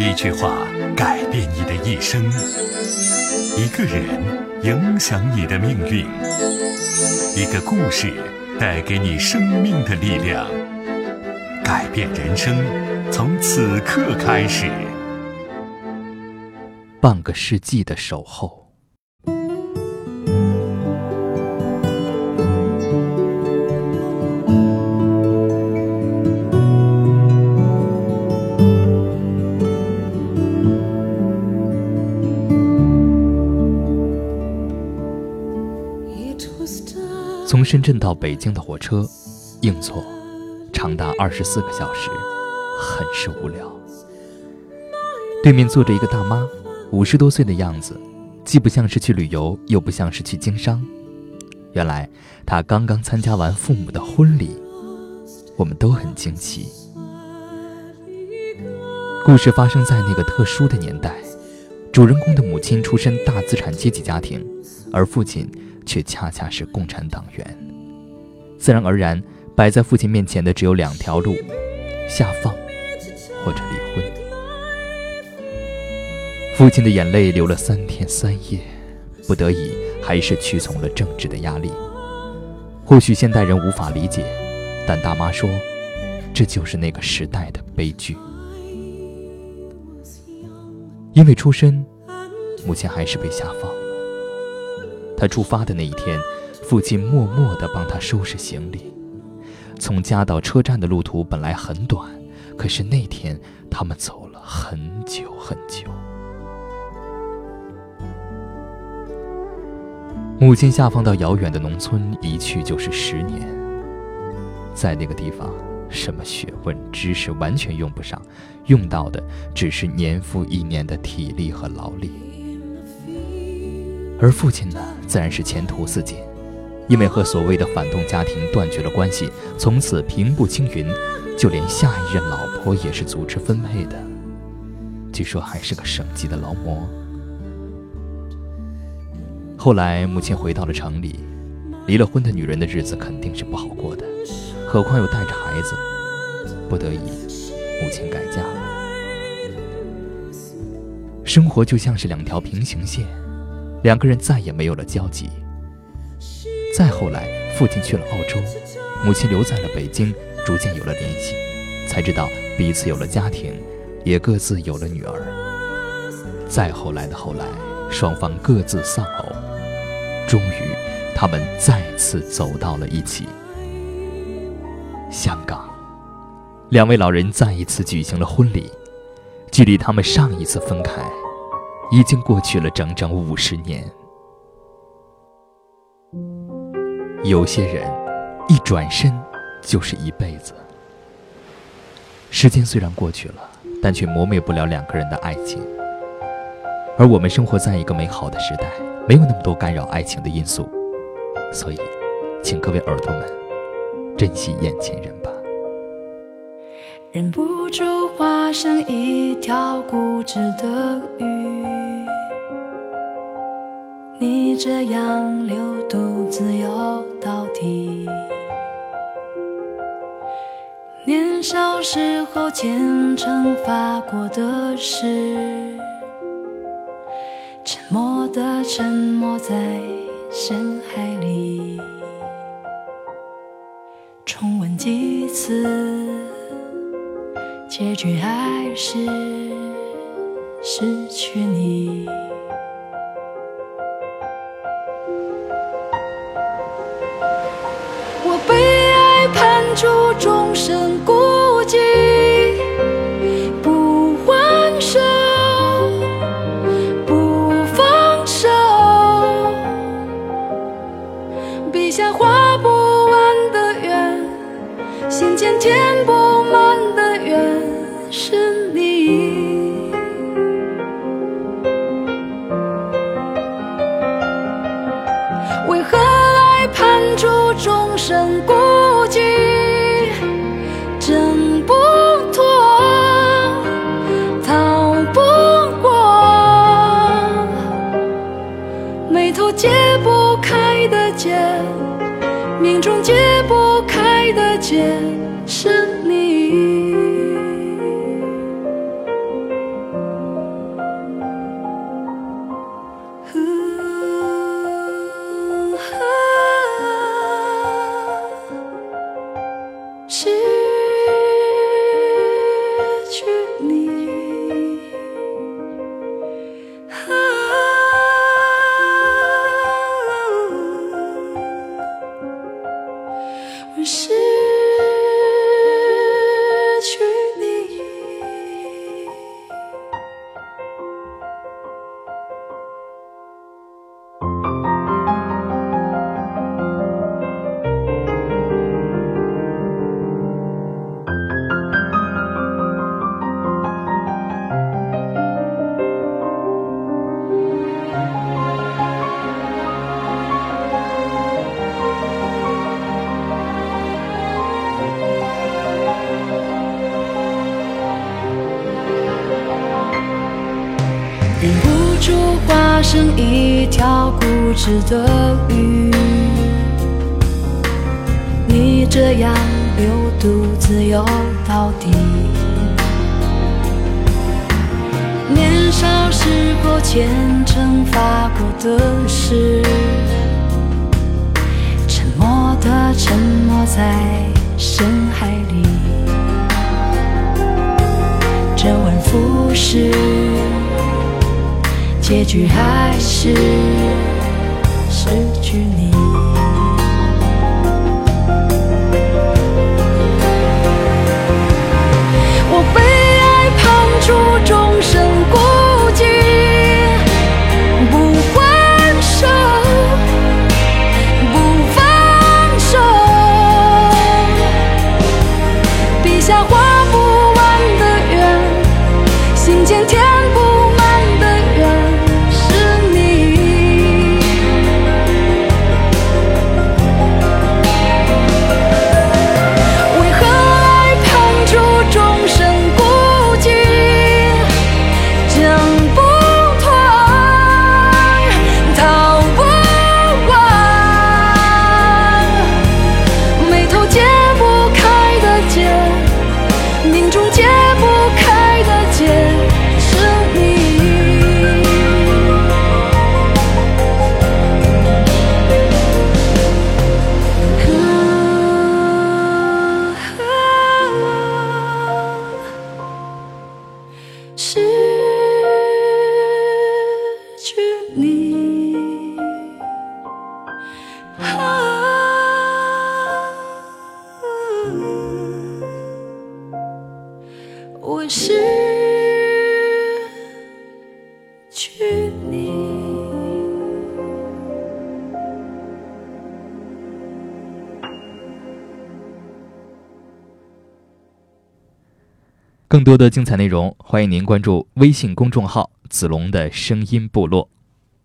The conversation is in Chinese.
一句话改变你的一生，一个人影响你的命运，一个故事带给你生命的力量。改变人生，从此刻开始。半个世纪的守候。从深圳到北京的火车，硬座，长达二十四个小时，很是无聊。对面坐着一个大妈，五十多岁的样子，既不像是去旅游，又不像是去经商。原来她刚刚参加完父母的婚礼，我们都很惊奇。故事发生在那个特殊的年代，主人公的母亲出身大资产阶级家庭，而父亲。却恰恰是共产党员，自然而然摆在父亲面前的只有两条路：下放或者离婚。父亲的眼泪流了三天三夜，不得已还是屈从了政治的压力。或许现代人无法理解，但大妈说，这就是那个时代的悲剧。因为出身，母亲还是被下放。他出发的那一天，父亲默默地帮他收拾行李。从家到车站的路途本来很短，可是那天他们走了很久很久。母亲下放到遥远的农村，一去就是十年。在那个地方，什么学问、知识完全用不上，用到的只是年复一年的体力和劳力。而父亲呢，自然是前途似锦，因为和所谓的反动家庭断绝了关系，从此平步青云，就连下一任老婆也是组织分配的，据说还是个省级的劳模。后来母亲回到了城里，离了婚的女人的日子肯定是不好过的，何况又带着孩子，不得已，母亲改嫁了。生活就像是两条平行线。两个人再也没有了交集。再后来，父亲去了澳洲，母亲留在了北京，逐渐有了联系，才知道彼此有了家庭，也各自有了女儿。再后来的后来，双方各自丧偶，终于，他们再次走到了一起。香港，两位老人再一次举行了婚礼，距离他们上一次分开。已经过去了整整五十年。有些人一转身就是一辈子。时间虽然过去了，但却磨灭不了两个人的爱情。而我们生活在一个美好的时代，没有那么多干扰爱情的因素，所以，请各位耳朵们珍惜眼前人吧。忍不住化身一条固执的鱼，这样流独自游到底。年少时候虔诚发过的誓，沉默的沉没在深海里，重温几次。结局还是失去你。心间填不是你。忍不住化身一条固执的鱼。你这样流独自游到底。年少时候虔诚发过的誓，沉默的沉没在深海里。周而复始，结局还是失去你。更多的精彩内容，欢迎您关注微信公众号“子龙的声音部落”。